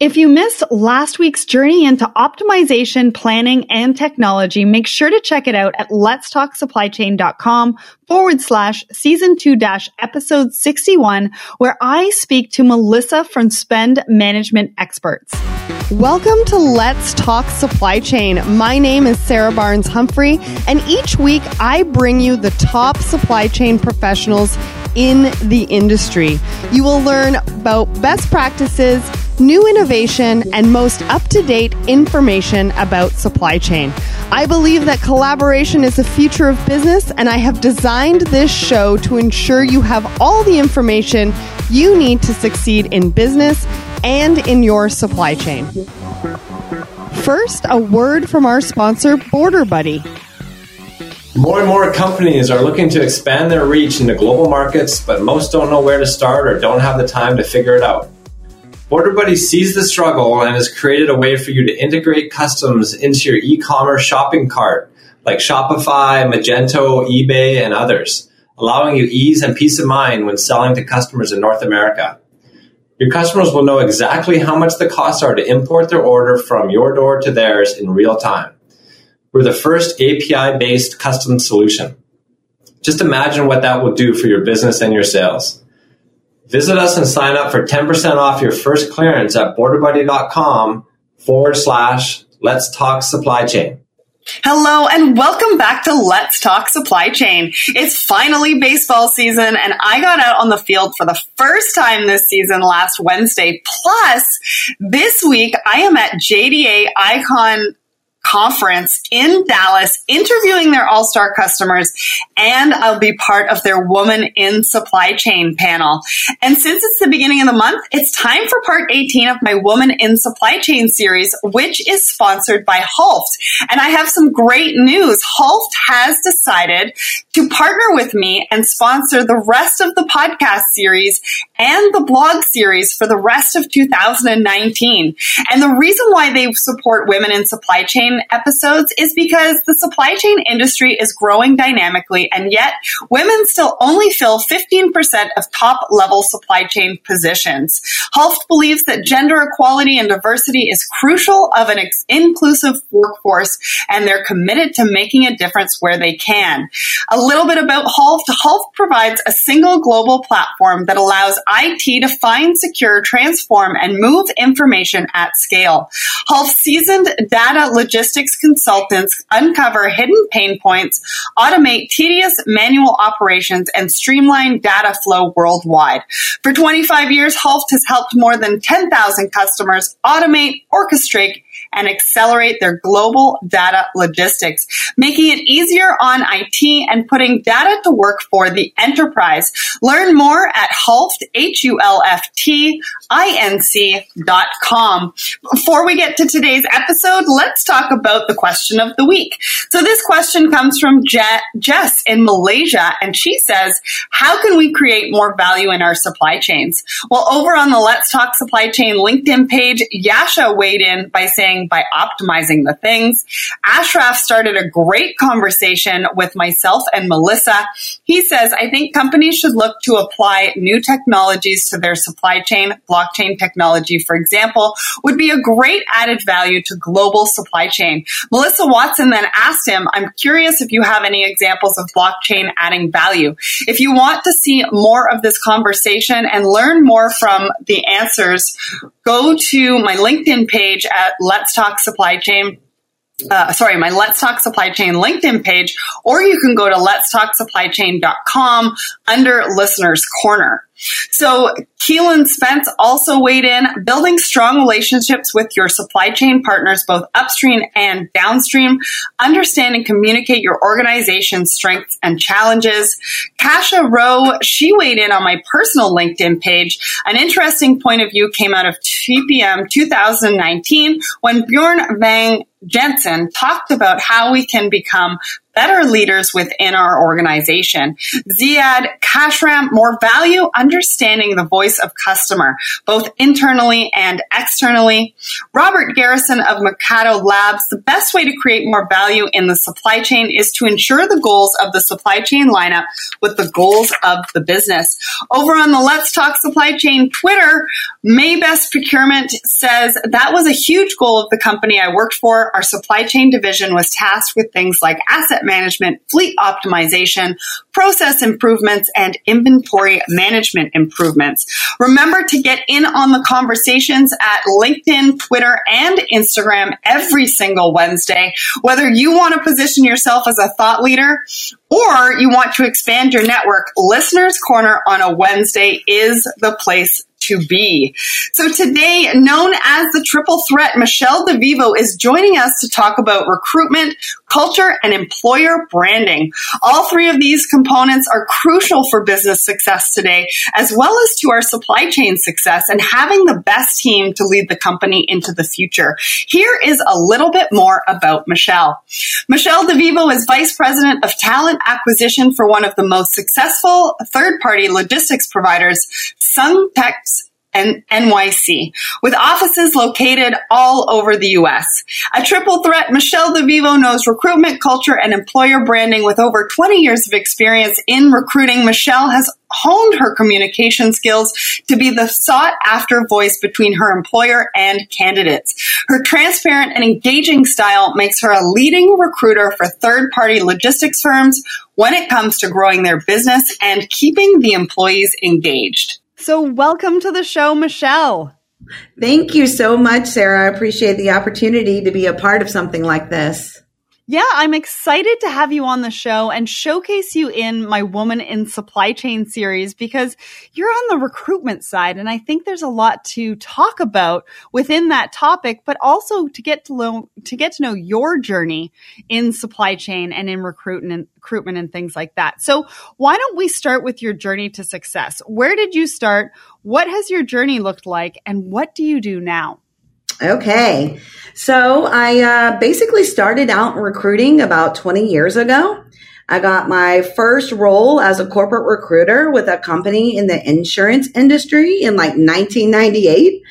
If you missed last week's journey into optimization, planning, and technology, make sure to check it out at letstalksupplychain.com forward slash season two dash episode 61, where I speak to Melissa from Spend Management Experts. Welcome to Let's Talk Supply Chain. My name is Sarah Barnes Humphrey, and each week I bring you the top supply chain professionals in the industry. You will learn about best practices, new innovation, and most up to date information about supply chain. I believe that collaboration is the future of business, and I have designed this show to ensure you have all the information you need to succeed in business and in your supply chain. First, a word from our sponsor, Border Buddy. More and more companies are looking to expand their reach into global markets, but most don't know where to start or don't have the time to figure it out. Border Buddy sees the struggle and has created a way for you to integrate customs into your e-commerce shopping cart, like Shopify, Magento, eBay, and others, allowing you ease and peace of mind when selling to customers in North America. Your customers will know exactly how much the costs are to import their order from your door to theirs in real time. We're the first API based custom solution. Just imagine what that will do for your business and your sales. Visit us and sign up for 10% off your first clearance at borderbuddy.com forward slash let's talk supply chain. Hello and welcome back to Let's Talk Supply Chain. It's finally baseball season and I got out on the field for the first time this season last Wednesday. Plus, this week I am at JDA Icon conference in Dallas, interviewing their all star customers, and I'll be part of their Woman in Supply Chain panel. And since it's the beginning of the month, it's time for part 18 of my Woman in Supply Chain series, which is sponsored by Hulft. And I have some great news. Hulft has decided to partner with me and sponsor the rest of the podcast series and the blog series for the rest of 2019. And the reason why they support women in supply chain episodes is because the supply chain industry is growing dynamically and yet women still only fill 15% of top level supply chain positions. Hulft believes that gender equality and diversity is crucial of an ex- inclusive workforce and they're committed to making a difference where they can. A little bit about Hulft. Hulft provides a single global platform that allows IT to find, secure, transform, and move information at scale. Hulft seasoned data logistics consultants uncover hidden pain points, automate tedious manual operations, and streamline data flow worldwide. For 25 years, Hulft has helped more than 10,000 customers automate, orchestrate, and accelerate their global data logistics, making it easier on IT and putting data to work for the enterprise. Learn more at Hulft, H-U-L-F-T-I-N-C dot com. Before we get to today's episode, let's talk about the question of the week. So this question comes from Je- Jess in Malaysia, and she says, how can we create more value in our supply chains? Well, over on the Let's Talk Supply Chain LinkedIn page, Yasha weighed in by saying by optimizing the things. Ashraf started a great conversation with myself and Melissa. He says, I think companies should look to apply new technologies to their supply chain. Blockchain technology, for example, would be a great added value to global supply chain. Melissa Watson then asked him, I'm curious if you have any examples of blockchain adding value. If you want to see more of this conversation and learn more from the answers, go to my LinkedIn page at Let's Talk Supply Chain. Uh, sorry, my Let's Talk Supply Chain LinkedIn page, or you can go to letstalksupplychain.com under Listeners Corner. So Keelan Spence also weighed in, building strong relationships with your supply chain partners, both upstream and downstream. Understand and communicate your organization's strengths and challenges. Kasha Rowe, she weighed in on my personal LinkedIn page. An interesting point of view came out of TPM 2019 when Bjorn Vang Jensen talked about how we can become better leaders within our organization. Ziad Kashram, more value, understanding the voice of customer, both internally and externally. Robert Garrison of Mikado Labs, the best way to create more value in the supply chain is to ensure the goals of the supply chain lineup with the goals of the business. Over on the Let's Talk Supply Chain Twitter, Maybest Procurement says that was a huge goal of the company I worked for. Our supply chain division was tasked with things like asset management, fleet optimization, process improvements, and inventory management improvements. Remember to get in on the conversations at LinkedIn, Twitter, and Instagram every single Wednesday. Whether you want to position yourself as a thought leader or you want to expand your network, Listeners Corner on a Wednesday is the place to be. So today, known as the triple threat, Michelle DeVivo is joining us to talk about recruitment, culture, and employer branding. All three of these components are crucial for business success today, as well as to our supply chain success and having the best team to lead the company into the future. Here is a little bit more about Michelle. Michelle DeVivo is Vice President of Talent Acquisition for one of the most successful third party logistics providers, Suntex and NYC, with offices located all over the U.S. A triple threat, Michelle DeVivo knows recruitment, culture, and employer branding with over 20 years of experience in recruiting. Michelle has honed her communication skills to be the sought after voice between her employer and candidates. Her transparent and engaging style makes her a leading recruiter for third party logistics firms when it comes to growing their business and keeping the employees engaged. So, welcome to the show, Michelle. Thank you so much, Sarah. I appreciate the opportunity to be a part of something like this. Yeah, I'm excited to have you on the show and showcase you in my Woman in Supply Chain series because you're on the recruitment side. And I think there's a lot to talk about within that topic, but also to get to know, to get to know your journey in supply chain and in recruitment and recruitment and things like that. So why don't we start with your journey to success? Where did you start? What has your journey looked like? And what do you do now? Okay. So I uh, basically started out recruiting about 20 years ago. I got my first role as a corporate recruiter with a company in the insurance industry in like 1998.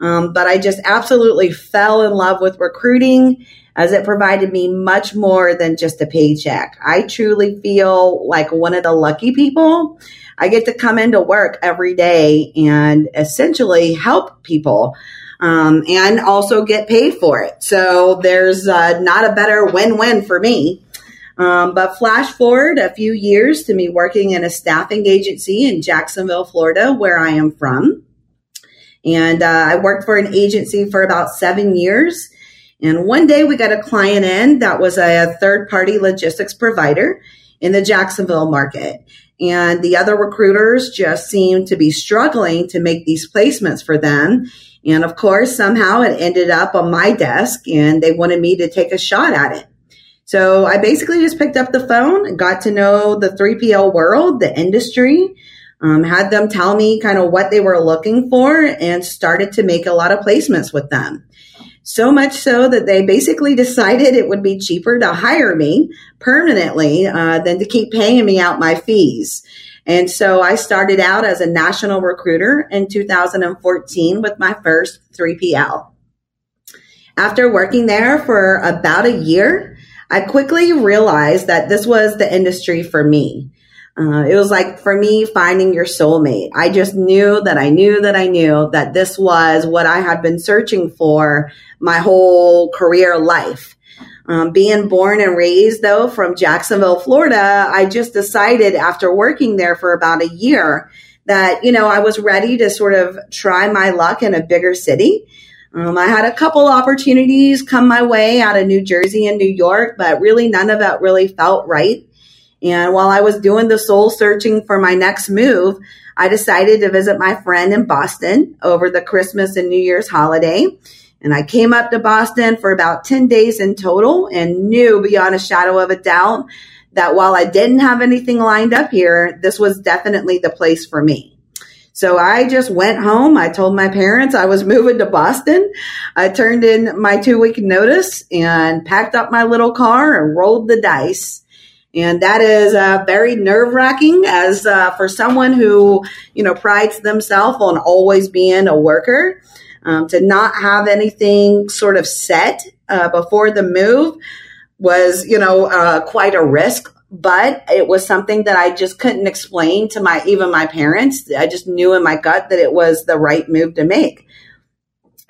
Um, but I just absolutely fell in love with recruiting as it provided me much more than just a paycheck. I truly feel like one of the lucky people. I get to come into work every day and essentially help people um, and also get paid for it. So there's uh, not a better win-win for me. Um, but flash forward a few years to me working in a staffing agency in Jacksonville, Florida, where I am from. And uh, I worked for an agency for about seven years. And one day we got a client in that was a third party logistics provider in the Jacksonville market. And the other recruiters just seemed to be struggling to make these placements for them. And of course, somehow it ended up on my desk and they wanted me to take a shot at it. So I basically just picked up the phone got to know the 3PL world, the industry, um, had them tell me kind of what they were looking for and started to make a lot of placements with them. So much so that they basically decided it would be cheaper to hire me permanently uh, than to keep paying me out my fees. And so I started out as a national recruiter in 2014 with my first 3PL. After working there for about a year, I quickly realized that this was the industry for me. Uh, it was like for me finding your soulmate. I just knew that I knew that I knew that this was what I had been searching for my whole career life. Um, being born and raised though from Jacksonville, Florida, I just decided after working there for about a year that, you know, I was ready to sort of try my luck in a bigger city. Um, I had a couple opportunities come my way out of New Jersey and New York, but really none of that really felt right. And while I was doing the soul searching for my next move, I decided to visit my friend in Boston over the Christmas and New Year's holiday. And I came up to Boston for about 10 days in total and knew beyond a shadow of a doubt that while I didn't have anything lined up here, this was definitely the place for me. So I just went home. I told my parents I was moving to Boston. I turned in my two week notice and packed up my little car and rolled the dice. And that is uh, very nerve wracking as uh, for someone who, you know, prides themselves on always being a worker, um, to not have anything sort of set uh, before the move was, you know, uh, quite a risk. But it was something that I just couldn't explain to my, even my parents. I just knew in my gut that it was the right move to make.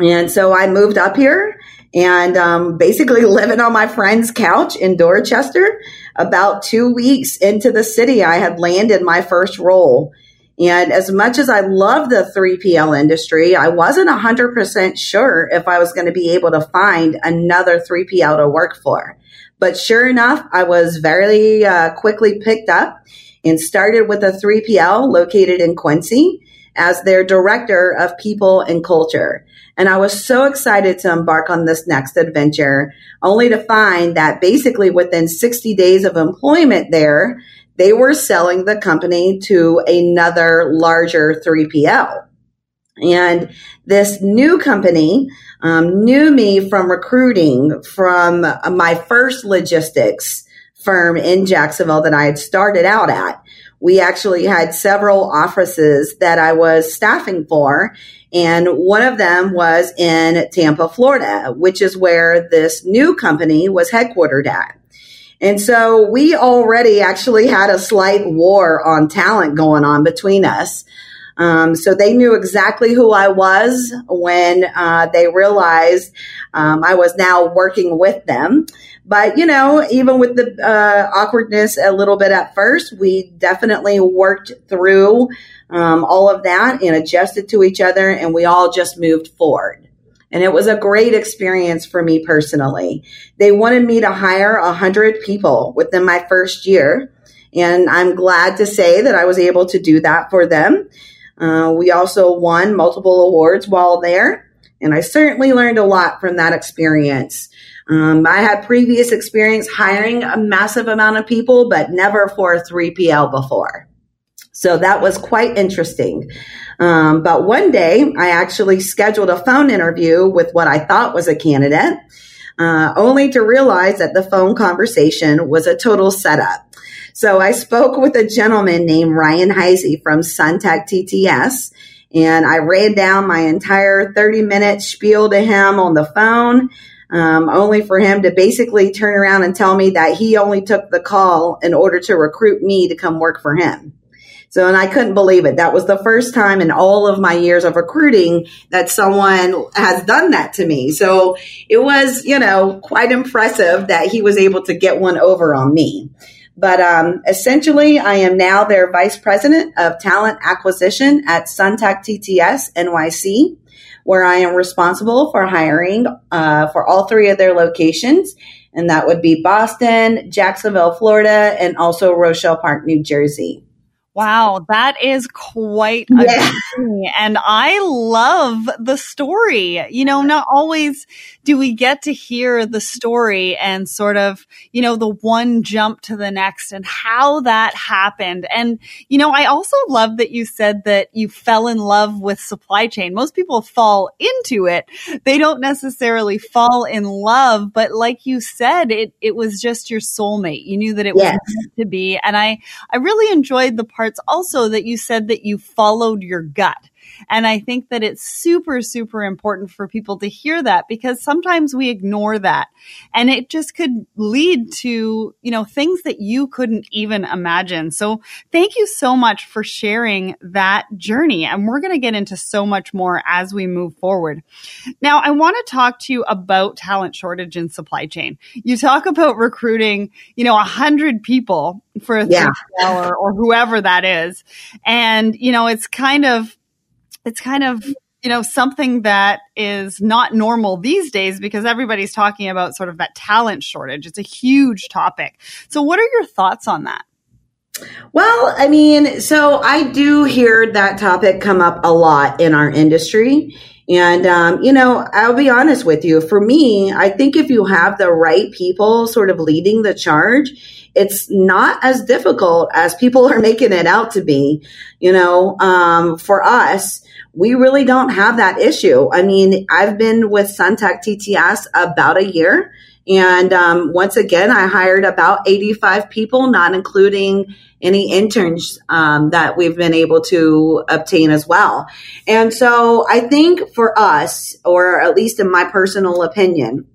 And so I moved up here and um, basically living on my friend's couch in Dorchester. About two weeks into the city, I had landed my first role. And as much as I love the 3PL industry, I wasn't 100% sure if I was going to be able to find another 3PL to work for. But sure enough, I was very uh, quickly picked up and started with a 3PL located in Quincy as their director of people and culture. And I was so excited to embark on this next adventure, only to find that basically within 60 days of employment there, they were selling the company to another larger 3PL. And this new company um, knew me from recruiting from my first logistics firm in Jacksonville that I had started out at. We actually had several offices that I was staffing for. And one of them was in Tampa, Florida, which is where this new company was headquartered at. And so we already actually had a slight war on talent going on between us. Um, so they knew exactly who I was when uh, they realized um, I was now working with them. But, you know, even with the uh, awkwardness a little bit at first, we definitely worked through um, all of that and adjusted to each other, and we all just moved forward. And it was a great experience for me personally. They wanted me to hire a hundred people within my first year. And I'm glad to say that I was able to do that for them. Uh, we also won multiple awards while there. And I certainly learned a lot from that experience. Um, I had previous experience hiring a massive amount of people, but never for a 3PL before. So that was quite interesting. Um, but one day I actually scheduled a phone interview with what I thought was a candidate, uh, only to realize that the phone conversation was a total setup. So I spoke with a gentleman named Ryan Heisey from Suntech TTS, and I ran down my entire 30 minute spiel to him on the phone. Um, only for him to basically turn around and tell me that he only took the call in order to recruit me to come work for him. So, and I couldn't believe it. That was the first time in all of my years of recruiting that someone has done that to me. So it was, you know, quite impressive that he was able to get one over on me. But um, essentially, I am now their vice president of talent acquisition at Suntech TTS NYC, where I am responsible for hiring uh, for all three of their locations. And that would be Boston, Jacksonville, Florida, and also Rochelle Park, New Jersey. Wow, that is quite a yeah. journey. And I love the story. You know, not always do we get to hear the story and sort of, you know, the one jump to the next and how that happened. And, you know, I also love that you said that you fell in love with supply chain. Most people fall into it. They don't necessarily fall in love, but like you said, it, it was just your soulmate. You knew that it yes. was meant to be. And I, I really enjoyed the part parts also that you said that you followed your gut. And I think that it's super, super important for people to hear that because sometimes we ignore that and it just could lead to, you know, things that you couldn't even imagine. So thank you so much for sharing that journey. And we're going to get into so much more as we move forward. Now, I want to talk to you about talent shortage in supply chain. You talk about recruiting, you know, a hundred people for a yeah. or whoever that is. And, you know, it's kind of, it's kind of you know something that is not normal these days because everybody's talking about sort of that talent shortage it's a huge topic so what are your thoughts on that well, I mean, so I do hear that topic come up a lot in our industry. And, um, you know, I'll be honest with you. For me, I think if you have the right people sort of leading the charge, it's not as difficult as people are making it out to be. You know, um, for us, we really don't have that issue. I mean, I've been with Suntech TTS about a year And um, once again, I hired about 85 people, not including any interns um, that we've been able to obtain as well. And so I think for us, or at least in my personal opinion,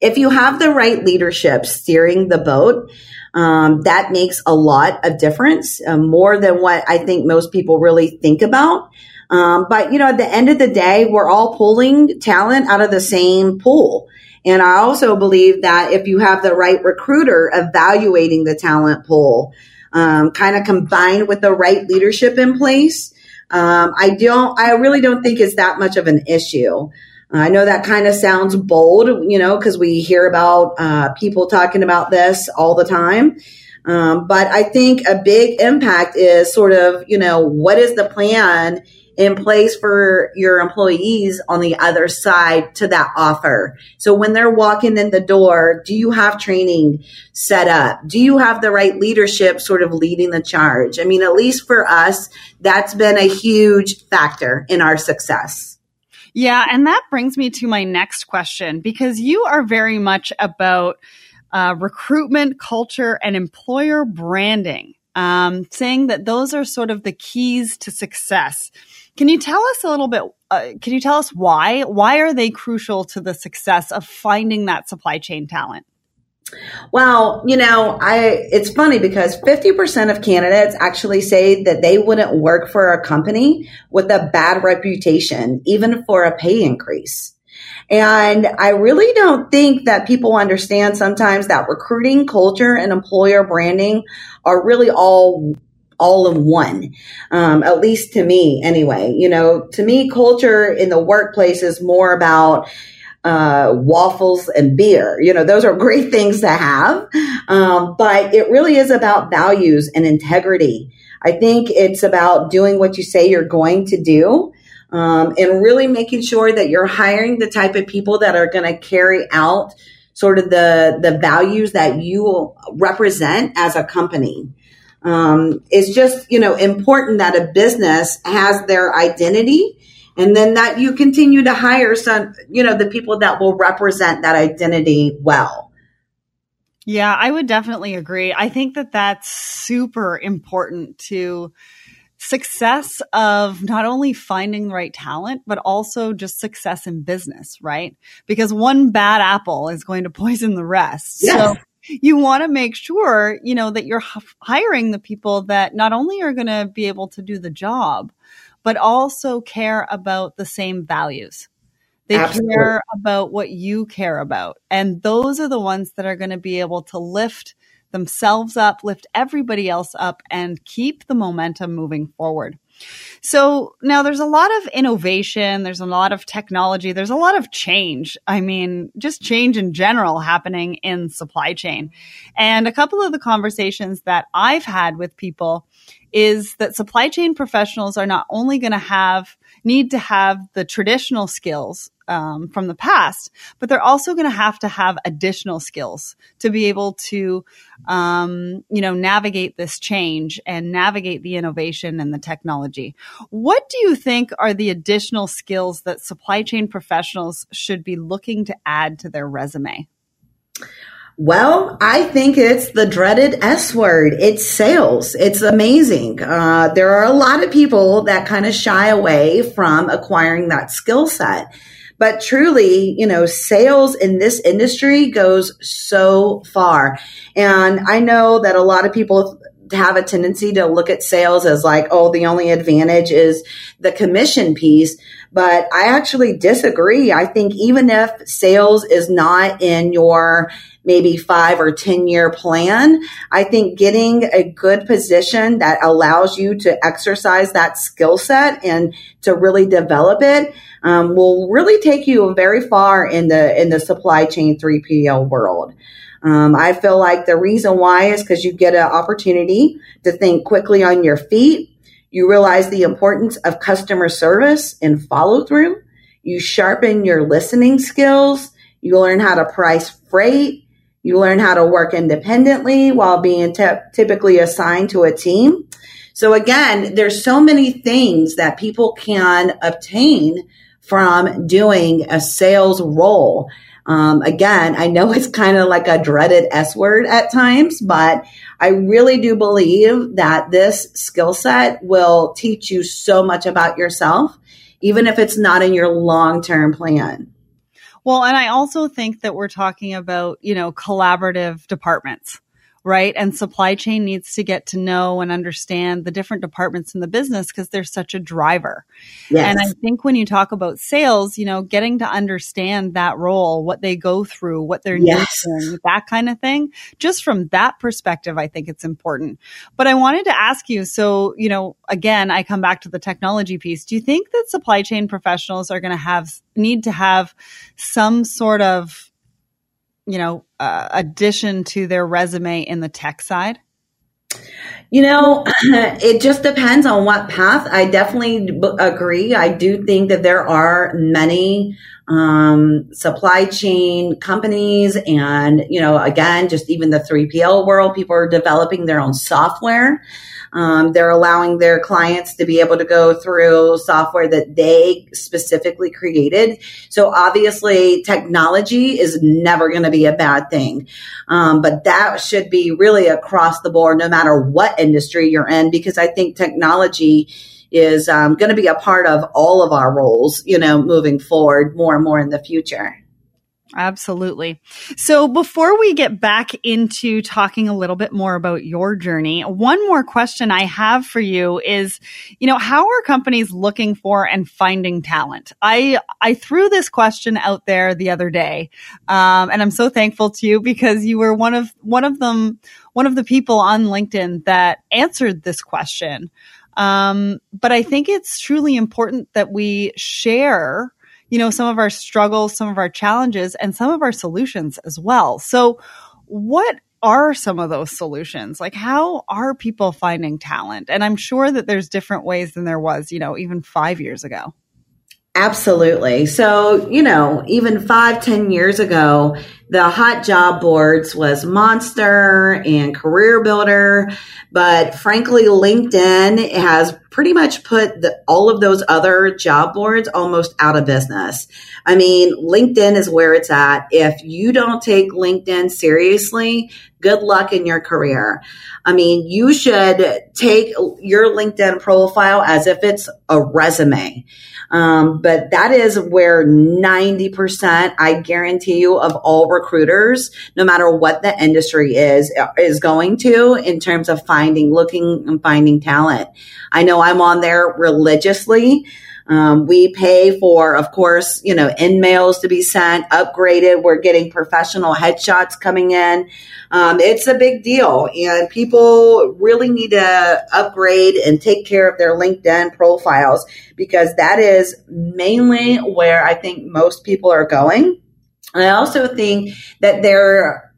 if you have the right leadership steering the boat, um, that makes a lot of difference, uh, more than what I think most people really think about. Um, but you know, at the end of the day, we're all pulling talent out of the same pool. And I also believe that if you have the right recruiter evaluating the talent pool, um, kind of combined with the right leadership in place, um, I don't, I really don't think it's that much of an issue. I know that kind of sounds bold, you know, because we hear about uh, people talking about this all the time. Um, but I think a big impact is sort of, you know, what is the plan in place for your employees on the other side to that offer. So when they're walking in the door, do you have training set up? Do you have the right leadership sort of leading the charge? I mean, at least for us, that's been a huge factor in our success. Yeah. And that brings me to my next question because you are very much about uh, recruitment, culture, and employer branding, um, saying that those are sort of the keys to success. Can you tell us a little bit? Uh, can you tell us why? Why are they crucial to the success of finding that supply chain talent? Well, you know, I it's funny because 50% of candidates actually say that they wouldn't work for a company with a bad reputation even for a pay increase. And I really don't think that people understand sometimes that recruiting culture and employer branding are really all all in one. Um, at least to me, anyway. You know, to me, culture in the workplace is more about uh, waffles and beer. You know, those are great things to have, um, but it really is about values and integrity. I think it's about doing what you say you're going to do. Um, and really making sure that you're hiring the type of people that are going to carry out sort of the the values that you represent as a company um, it's just you know important that a business has their identity and then that you continue to hire some you know the people that will represent that identity well yeah i would definitely agree i think that that's super important to success of not only finding the right talent, but also just success in business, right? Because one bad apple is going to poison the rest. Yes. So you want to make sure, you know, that you're hiring the people that not only are going to be able to do the job, but also care about the same values. They Absolutely. care about what you care about. And those are the ones that are going to be able to lift themselves up, lift everybody else up, and keep the momentum moving forward. So now there's a lot of innovation, there's a lot of technology, there's a lot of change. I mean, just change in general happening in supply chain. And a couple of the conversations that I've had with people is that supply chain professionals are not only going to have need to have the traditional skills um, from the past, but they're also going to have to have additional skills to be able to, um, you know, navigate this change and navigate the innovation and the technology. What do you think are the additional skills that supply chain professionals should be looking to add to their resume? Well, I think it's the dreaded S word. It's sales. It's amazing. Uh, there are a lot of people that kind of shy away from acquiring that skill set. But truly, you know, sales in this industry goes so far. And I know that a lot of people have a tendency to look at sales as like, oh, the only advantage is the commission piece. But I actually disagree. I think even if sales is not in your maybe five or 10 year plan, I think getting a good position that allows you to exercise that skill set and to really develop it um, will really take you very far in the, in the supply chain 3PL world. Um, I feel like the reason why is because you get an opportunity to think quickly on your feet. You realize the importance of customer service and follow through. You sharpen your listening skills. You learn how to price freight. You learn how to work independently while being typically assigned to a team. So again, there's so many things that people can obtain from doing a sales role. Um, again, I know it's kind of like a dreaded S word at times, but I really do believe that this skill set will teach you so much about yourself, even if it's not in your long term plan. Well, and I also think that we're talking about, you know, collaborative departments right? And supply chain needs to get to know and understand the different departments in the business because they're such a driver. Yes. And I think when you talk about sales, you know, getting to understand that role, what they go through, what they're yes. doing, that kind of thing, just from that perspective, I think it's important. But I wanted to ask you, so, you know, again, I come back to the technology piece. Do you think that supply chain professionals are going to have, need to have some sort of you know, uh, addition to their resume in the tech side? You know, it just depends on what path. I definitely agree. I do think that there are many um, supply chain companies and, you know, again, just even the 3PL world, people are developing their own software. Um, they're allowing their clients to be able to go through software that they specifically created. So obviously, technology is never going to be a bad thing. Um, but that should be really across the board, no matter what industry you're in, because I think technology is um, going to be a part of all of our roles, you know, moving forward more and more in the future. Absolutely. So before we get back into talking a little bit more about your journey, one more question I have for you is, you know, how are companies looking for and finding talent? I, I threw this question out there the other day. Um, and I'm so thankful to you because you were one of, one of them, one of the people on LinkedIn that answered this question. Um, but I think it's truly important that we share you know, some of our struggles, some of our challenges, and some of our solutions as well. So, what are some of those solutions? Like, how are people finding talent? And I'm sure that there's different ways than there was, you know, even five years ago. Absolutely. So, you know, even five, ten years ago, the hot job boards was Monster and Career Builder. But frankly, LinkedIn has pretty much put the, all of those other job boards almost out of business. I mean, LinkedIn is where it's at. If you don't take LinkedIn seriously, good luck in your career. I mean, you should take your LinkedIn profile as if it's a resume. Um, but that is where 90%, I guarantee you, of all recruiters, no matter what the industry is, is going to in terms of finding, looking and finding talent. I know I'm on there religiously. Um, we pay for, of course, you know, in mails to be sent, upgraded. We're getting professional headshots coming in. Um, it's a big deal, and people really need to upgrade and take care of their LinkedIn profiles because that is mainly where I think most people are going. I also think that they're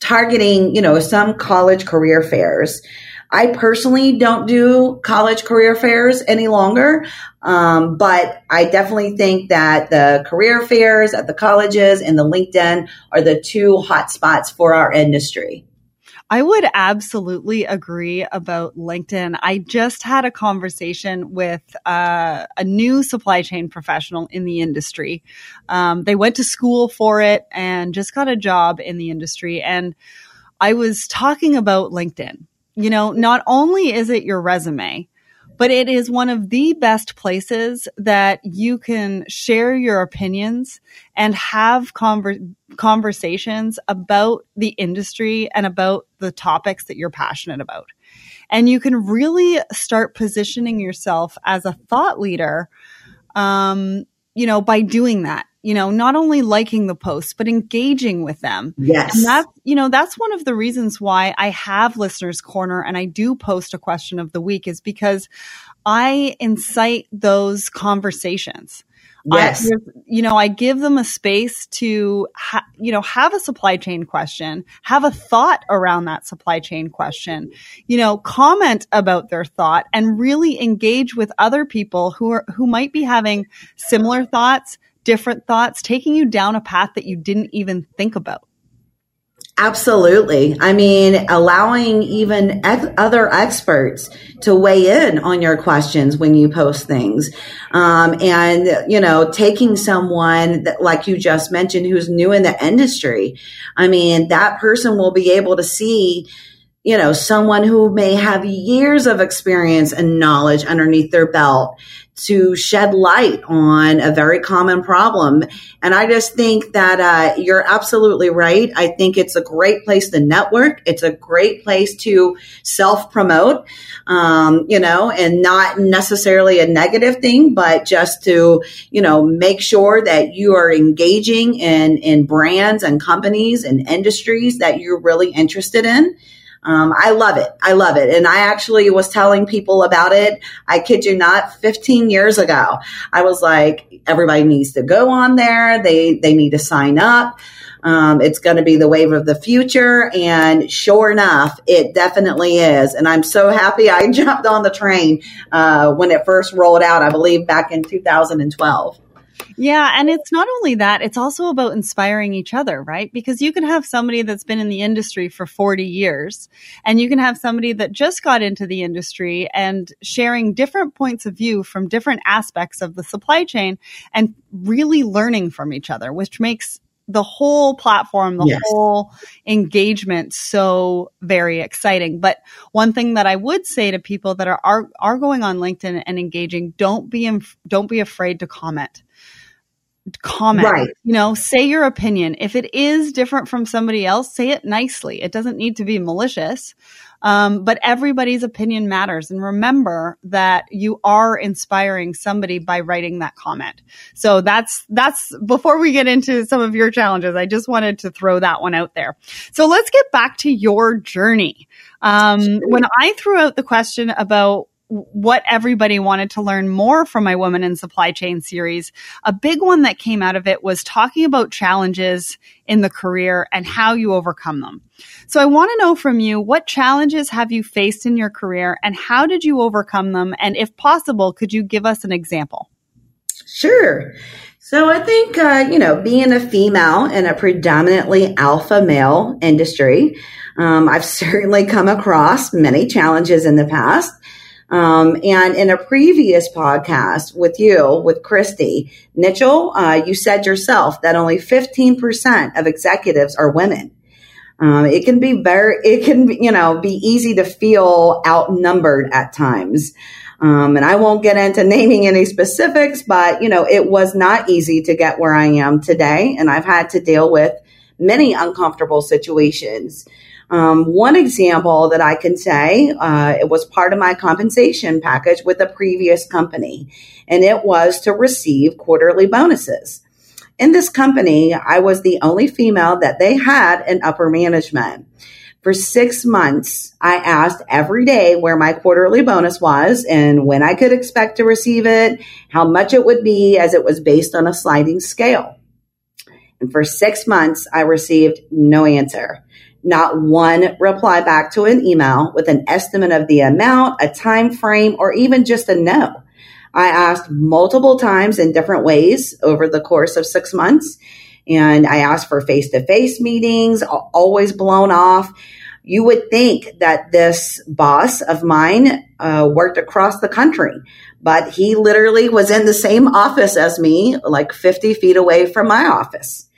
targeting, you know, some college career fairs. I personally don't do college career fairs any longer. Um, but I definitely think that the career fairs at the colleges and the LinkedIn are the two hot spots for our industry. I would absolutely agree about LinkedIn. I just had a conversation with uh, a new supply chain professional in the industry. Um, they went to school for it and just got a job in the industry. And I was talking about LinkedIn. You know, not only is it your resume, but it is one of the best places that you can share your opinions and have conver- conversations about the industry and about the topics that you're passionate about. And you can really start positioning yourself as a thought leader, um, you know, by doing that you know, not only liking the posts, but engaging with them. Yes. And that's, you know, that's one of the reasons why I have listeners corner and I do post a question of the week is because I incite those conversations. Yes. I, you know, I give them a space to, ha- you know, have a supply chain question, have a thought around that supply chain question, you know, comment about their thought and really engage with other people who are, who might be having similar thoughts, different thoughts, taking you down a path that you didn't even think about. Absolutely. I mean, allowing even ex- other experts to weigh in on your questions when you post things. Um, and, you know, taking someone that, like you just mentioned, who's new in the industry. I mean, that person will be able to see, you know, someone who may have years of experience and knowledge underneath their belt to shed light on a very common problem. And I just think that uh, you're absolutely right. I think it's a great place to network. It's a great place to self promote, um, you know, and not necessarily a negative thing, but just to, you know, make sure that you are engaging in, in brands and companies and industries that you're really interested in. Um, I love it. I love it. And I actually was telling people about it. I kid you not, 15 years ago, I was like, everybody needs to go on there. They, they need to sign up. Um, it's going to be the wave of the future. And sure enough, it definitely is. And I'm so happy I jumped on the train, uh, when it first rolled out, I believe back in 2012. Yeah. And it's not only that, it's also about inspiring each other, right? Because you can have somebody that's been in the industry for 40 years and you can have somebody that just got into the industry and sharing different points of view from different aspects of the supply chain and really learning from each other, which makes the whole platform, the yes. whole engagement so very exciting. But one thing that I would say to people that are, are, are going on LinkedIn and engaging, don't be, don't be afraid to comment comment. Right. You know, say your opinion. If it is different from somebody else, say it nicely. It doesn't need to be malicious. Um, but everybody's opinion matters. And remember that you are inspiring somebody by writing that comment. So that's, that's before we get into some of your challenges. I just wanted to throw that one out there. So let's get back to your journey. Um, when I threw out the question about what everybody wanted to learn more from my Women in Supply Chain series. A big one that came out of it was talking about challenges in the career and how you overcome them. So I want to know from you, what challenges have you faced in your career and how did you overcome them? And if possible, could you give us an example? Sure. So I think, uh, you know, being a female in a predominantly alpha male industry, um, I've certainly come across many challenges in the past. Um, and in a previous podcast with you, with Christy Mitchell, uh, you said yourself that only 15% of executives are women. Um, it can be very, it can, you know, be easy to feel outnumbered at times. Um, and I won't get into naming any specifics, but you know, it was not easy to get where I am today. And I've had to deal with many uncomfortable situations. Um, one example that I can say, uh, it was part of my compensation package with a previous company, and it was to receive quarterly bonuses. In this company, I was the only female that they had in upper management. For six months, I asked every day where my quarterly bonus was and when I could expect to receive it, how much it would be, as it was based on a sliding scale. And for six months, I received no answer not one reply back to an email with an estimate of the amount, a time frame, or even just a no. I asked multiple times in different ways over the course of six months. And I asked for face to face meetings, always blown off. You would think that this boss of mine uh, worked across the country, but he literally was in the same office as me, like 50 feet away from my office.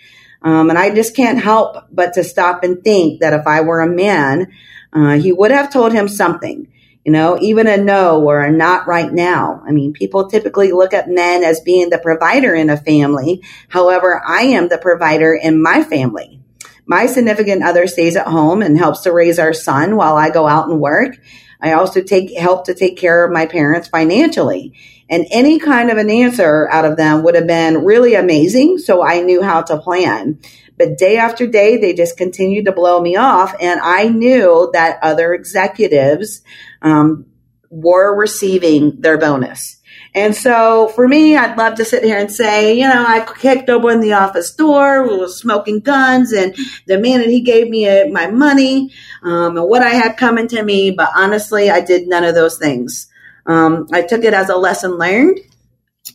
Um, and I just can't help but to stop and think that if I were a man, uh, he would have told him something, you know, even a no or a not right now. I mean, people typically look at men as being the provider in a family. However, I am the provider in my family. My significant other stays at home and helps to raise our son while I go out and work. I also take help to take care of my parents financially. And any kind of an answer out of them would have been really amazing. So I knew how to plan. But day after day, they just continued to blow me off. And I knew that other executives um, were receiving their bonus. And so for me, I'd love to sit here and say, you know, I kicked open the office door, we was smoking guns and demanded he gave me a, my money um, and what I had coming to me. But honestly, I did none of those things. Um, I took it as a lesson learned.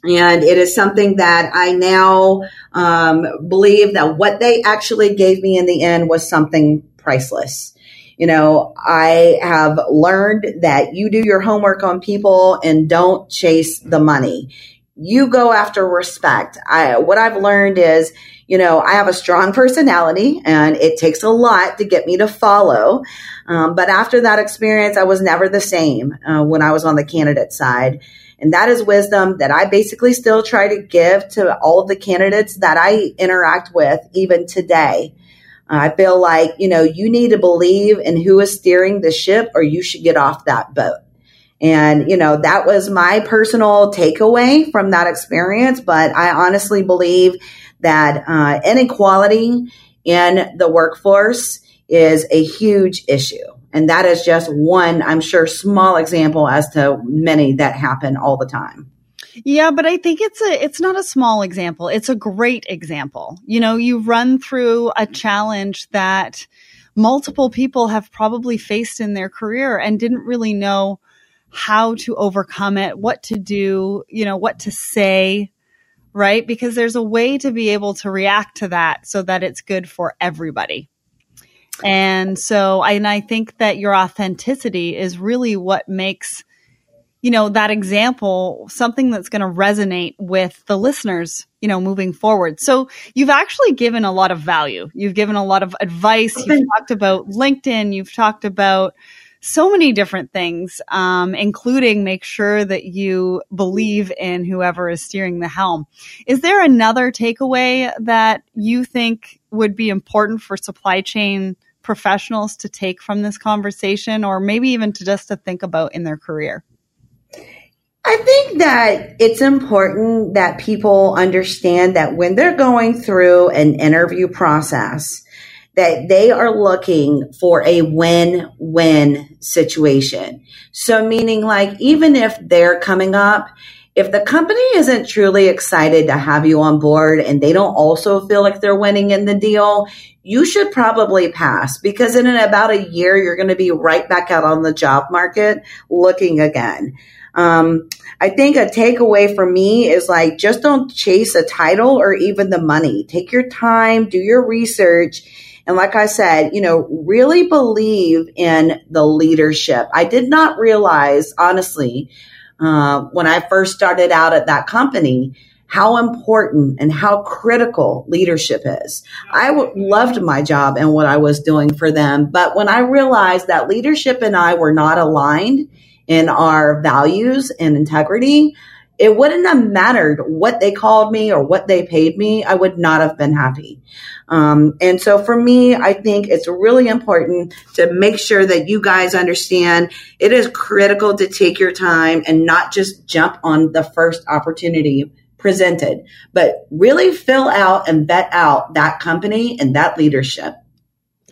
And it is something that I now um, believe that what they actually gave me in the end was something priceless. You know, I have learned that you do your homework on people and don't chase the money. You go after respect. I, what I've learned is, you know, I have a strong personality and it takes a lot to get me to follow. Um, but after that experience, I was never the same uh, when I was on the candidate side. And that is wisdom that I basically still try to give to all of the candidates that I interact with even today. I feel like, you know, you need to believe in who is steering the ship or you should get off that boat. And, you know, that was my personal takeaway from that experience. But I honestly believe that uh, inequality in the workforce is a huge issue. And that is just one, I'm sure, small example as to many that happen all the time. Yeah, but I think it's a it's not a small example. It's a great example. You know, you run through a challenge that multiple people have probably faced in their career and didn't really know how to overcome it, what to do, you know, what to say, right? Because there's a way to be able to react to that so that it's good for everybody. And so, and I think that your authenticity is really what makes, you know, that example something that's going to resonate with the listeners, you know, moving forward. So you've actually given a lot of value. You've given a lot of advice. You've talked about LinkedIn. You've talked about so many different things, um, including make sure that you believe in whoever is steering the helm. Is there another takeaway that you think would be important for supply chain professionals to take from this conversation or maybe even to just to think about in their career? I think that it's important that people understand that when they're going through an interview process, that they are looking for a win-win situation. So meaning like even if they're coming up if the company isn't truly excited to have you on board and they don't also feel like they're winning in the deal, you should probably pass because in about a year, you're going to be right back out on the job market looking again. Um, I think a takeaway for me is like, just don't chase a title or even the money. Take your time, do your research. And like I said, you know, really believe in the leadership. I did not realize, honestly, uh, when I first started out at that company, how important and how critical leadership is. I w- loved my job and what I was doing for them. But when I realized that leadership and I were not aligned in our values and integrity, it wouldn't have mattered what they called me or what they paid me. I would not have been happy. Um, and so for me, I think it's really important to make sure that you guys understand it is critical to take your time and not just jump on the first opportunity presented, but really fill out and vet out that company and that leadership.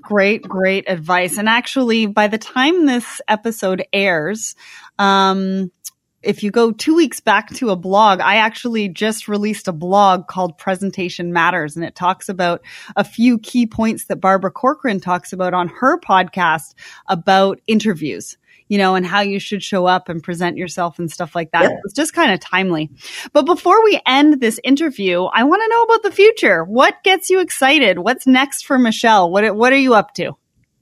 Great, great advice. And actually, by the time this episode airs, um, if you go two weeks back to a blog, I actually just released a blog called Presentation Matters, and it talks about a few key points that Barbara Corcoran talks about on her podcast about interviews you know, and how you should show up and present yourself and stuff like that. Yep. It's just kind of timely. But before we end this interview, I want to know about the future. What gets you excited? What's next for Michelle? What, what are you up to?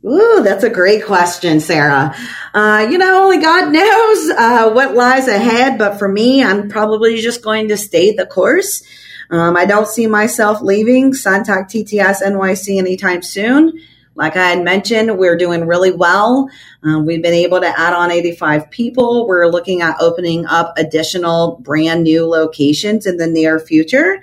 Ooh, that's a great question, Sarah. Uh, you know, only God knows uh, what lies ahead, but for me, I'm probably just going to stay the course. Um, I don't see myself leaving Santac TTS NYC anytime soon. Like I had mentioned, we're doing really well. Um, we've been able to add on 85 people. We're looking at opening up additional brand new locations in the near future.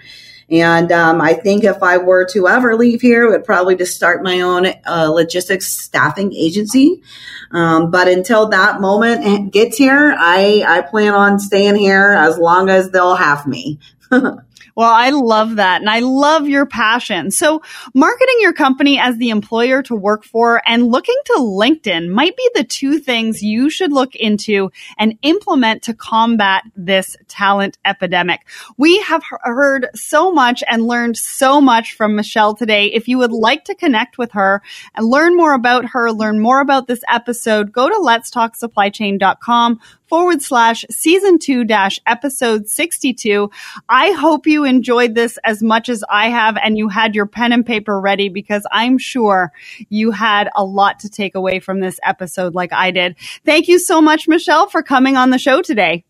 And um, I think if I were to ever leave here, it would probably just start my own uh, logistics staffing agency. Um, but until that moment gets here, I, I plan on staying here as long as they'll have me. Well, I love that. And I love your passion. So marketing your company as the employer to work for and looking to LinkedIn might be the two things you should look into and implement to combat this talent epidemic. We have heard so much and learned so much from Michelle today. If you would like to connect with her and learn more about her, learn more about this episode, go to letstalksupplychain.com forward slash season two dash episode 62. I hope you enjoyed this as much as I have and you had your pen and paper ready because I'm sure you had a lot to take away from this episode like I did. Thank you so much, Michelle, for coming on the show today.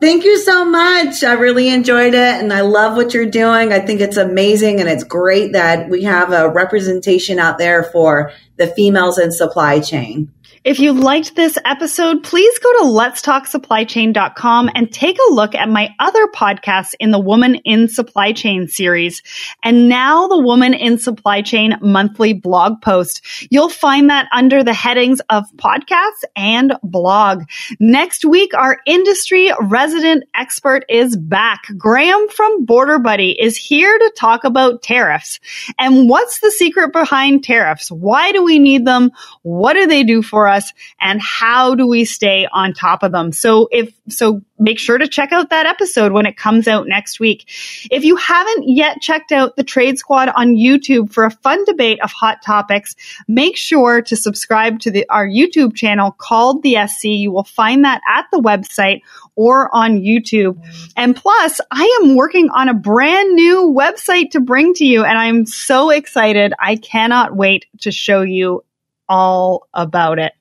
Thank you so much. I really enjoyed it and I love what you're doing. I think it's amazing and it's great that we have a representation out there for the females in supply chain. If you liked this episode, please go to letstalksupplychain.com and take a look at my other podcasts in the Woman in Supply Chain series. And now the Woman in Supply Chain monthly blog post. You'll find that under the headings of podcasts and blog. Next week, our industry resident expert is back. Graham from Border Buddy is here to talk about tariffs. And what's the secret behind tariffs? Why do we need them? What do they do for us? Us and how do we stay on top of them? So if, so make sure to check out that episode when it comes out next week. If you haven't yet checked out the Trade Squad on YouTube for a fun debate of hot topics, make sure to subscribe to the, our YouTube channel called the SC. You will find that at the website or on YouTube. And plus, I am working on a brand new website to bring to you and I'm so excited. I cannot wait to show you all about it.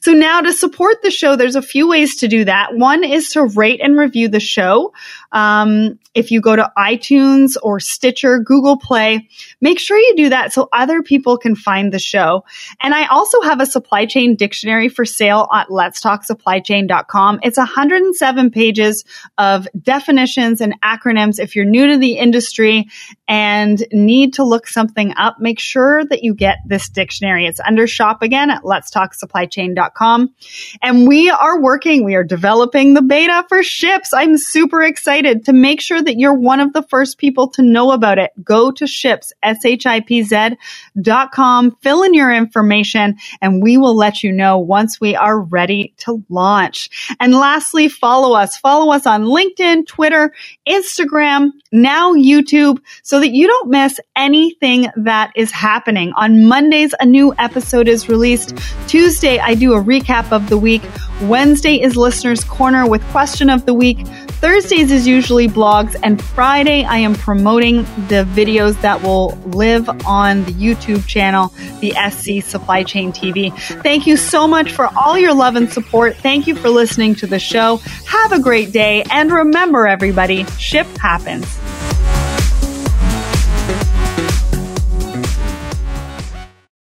So now to support the show, there's a few ways to do that. One is to rate and review the show. Um, if you go to iTunes or Stitcher, Google Play, make sure you do that so other people can find the show. And I also have a supply chain dictionary for sale at letstalksupplychain.com. It's 107 pages of definitions and acronyms. If you're new to the industry and need to look something up, make sure that you get this dictionary. It's under shop again at letstalksupplychain.com. And we are working, we are developing the beta for Shipz. I'm super excited to make sure that you're one of the first people to know about it. Go to Shipz, S-H-I-P-Z dot com, fill in your information, and we will let you know once we are ready to launch. And lastly, follow us. Follow us on LinkedIn, Twitter, Instagram, now YouTube, so that you don't miss anything that is happening. On Mondays, a new episode is released. Tuesday, I do a recap of the week. Wednesday is Listener's Corner with question of the week. Thursdays is usually blogs, and Friday I am promoting the videos that will live on the YouTube channel, the SC Supply Chain TV. Thank you so much for all your love and support. Thank you for listening to the show. Have a great day, and remember, everybody, ship happens.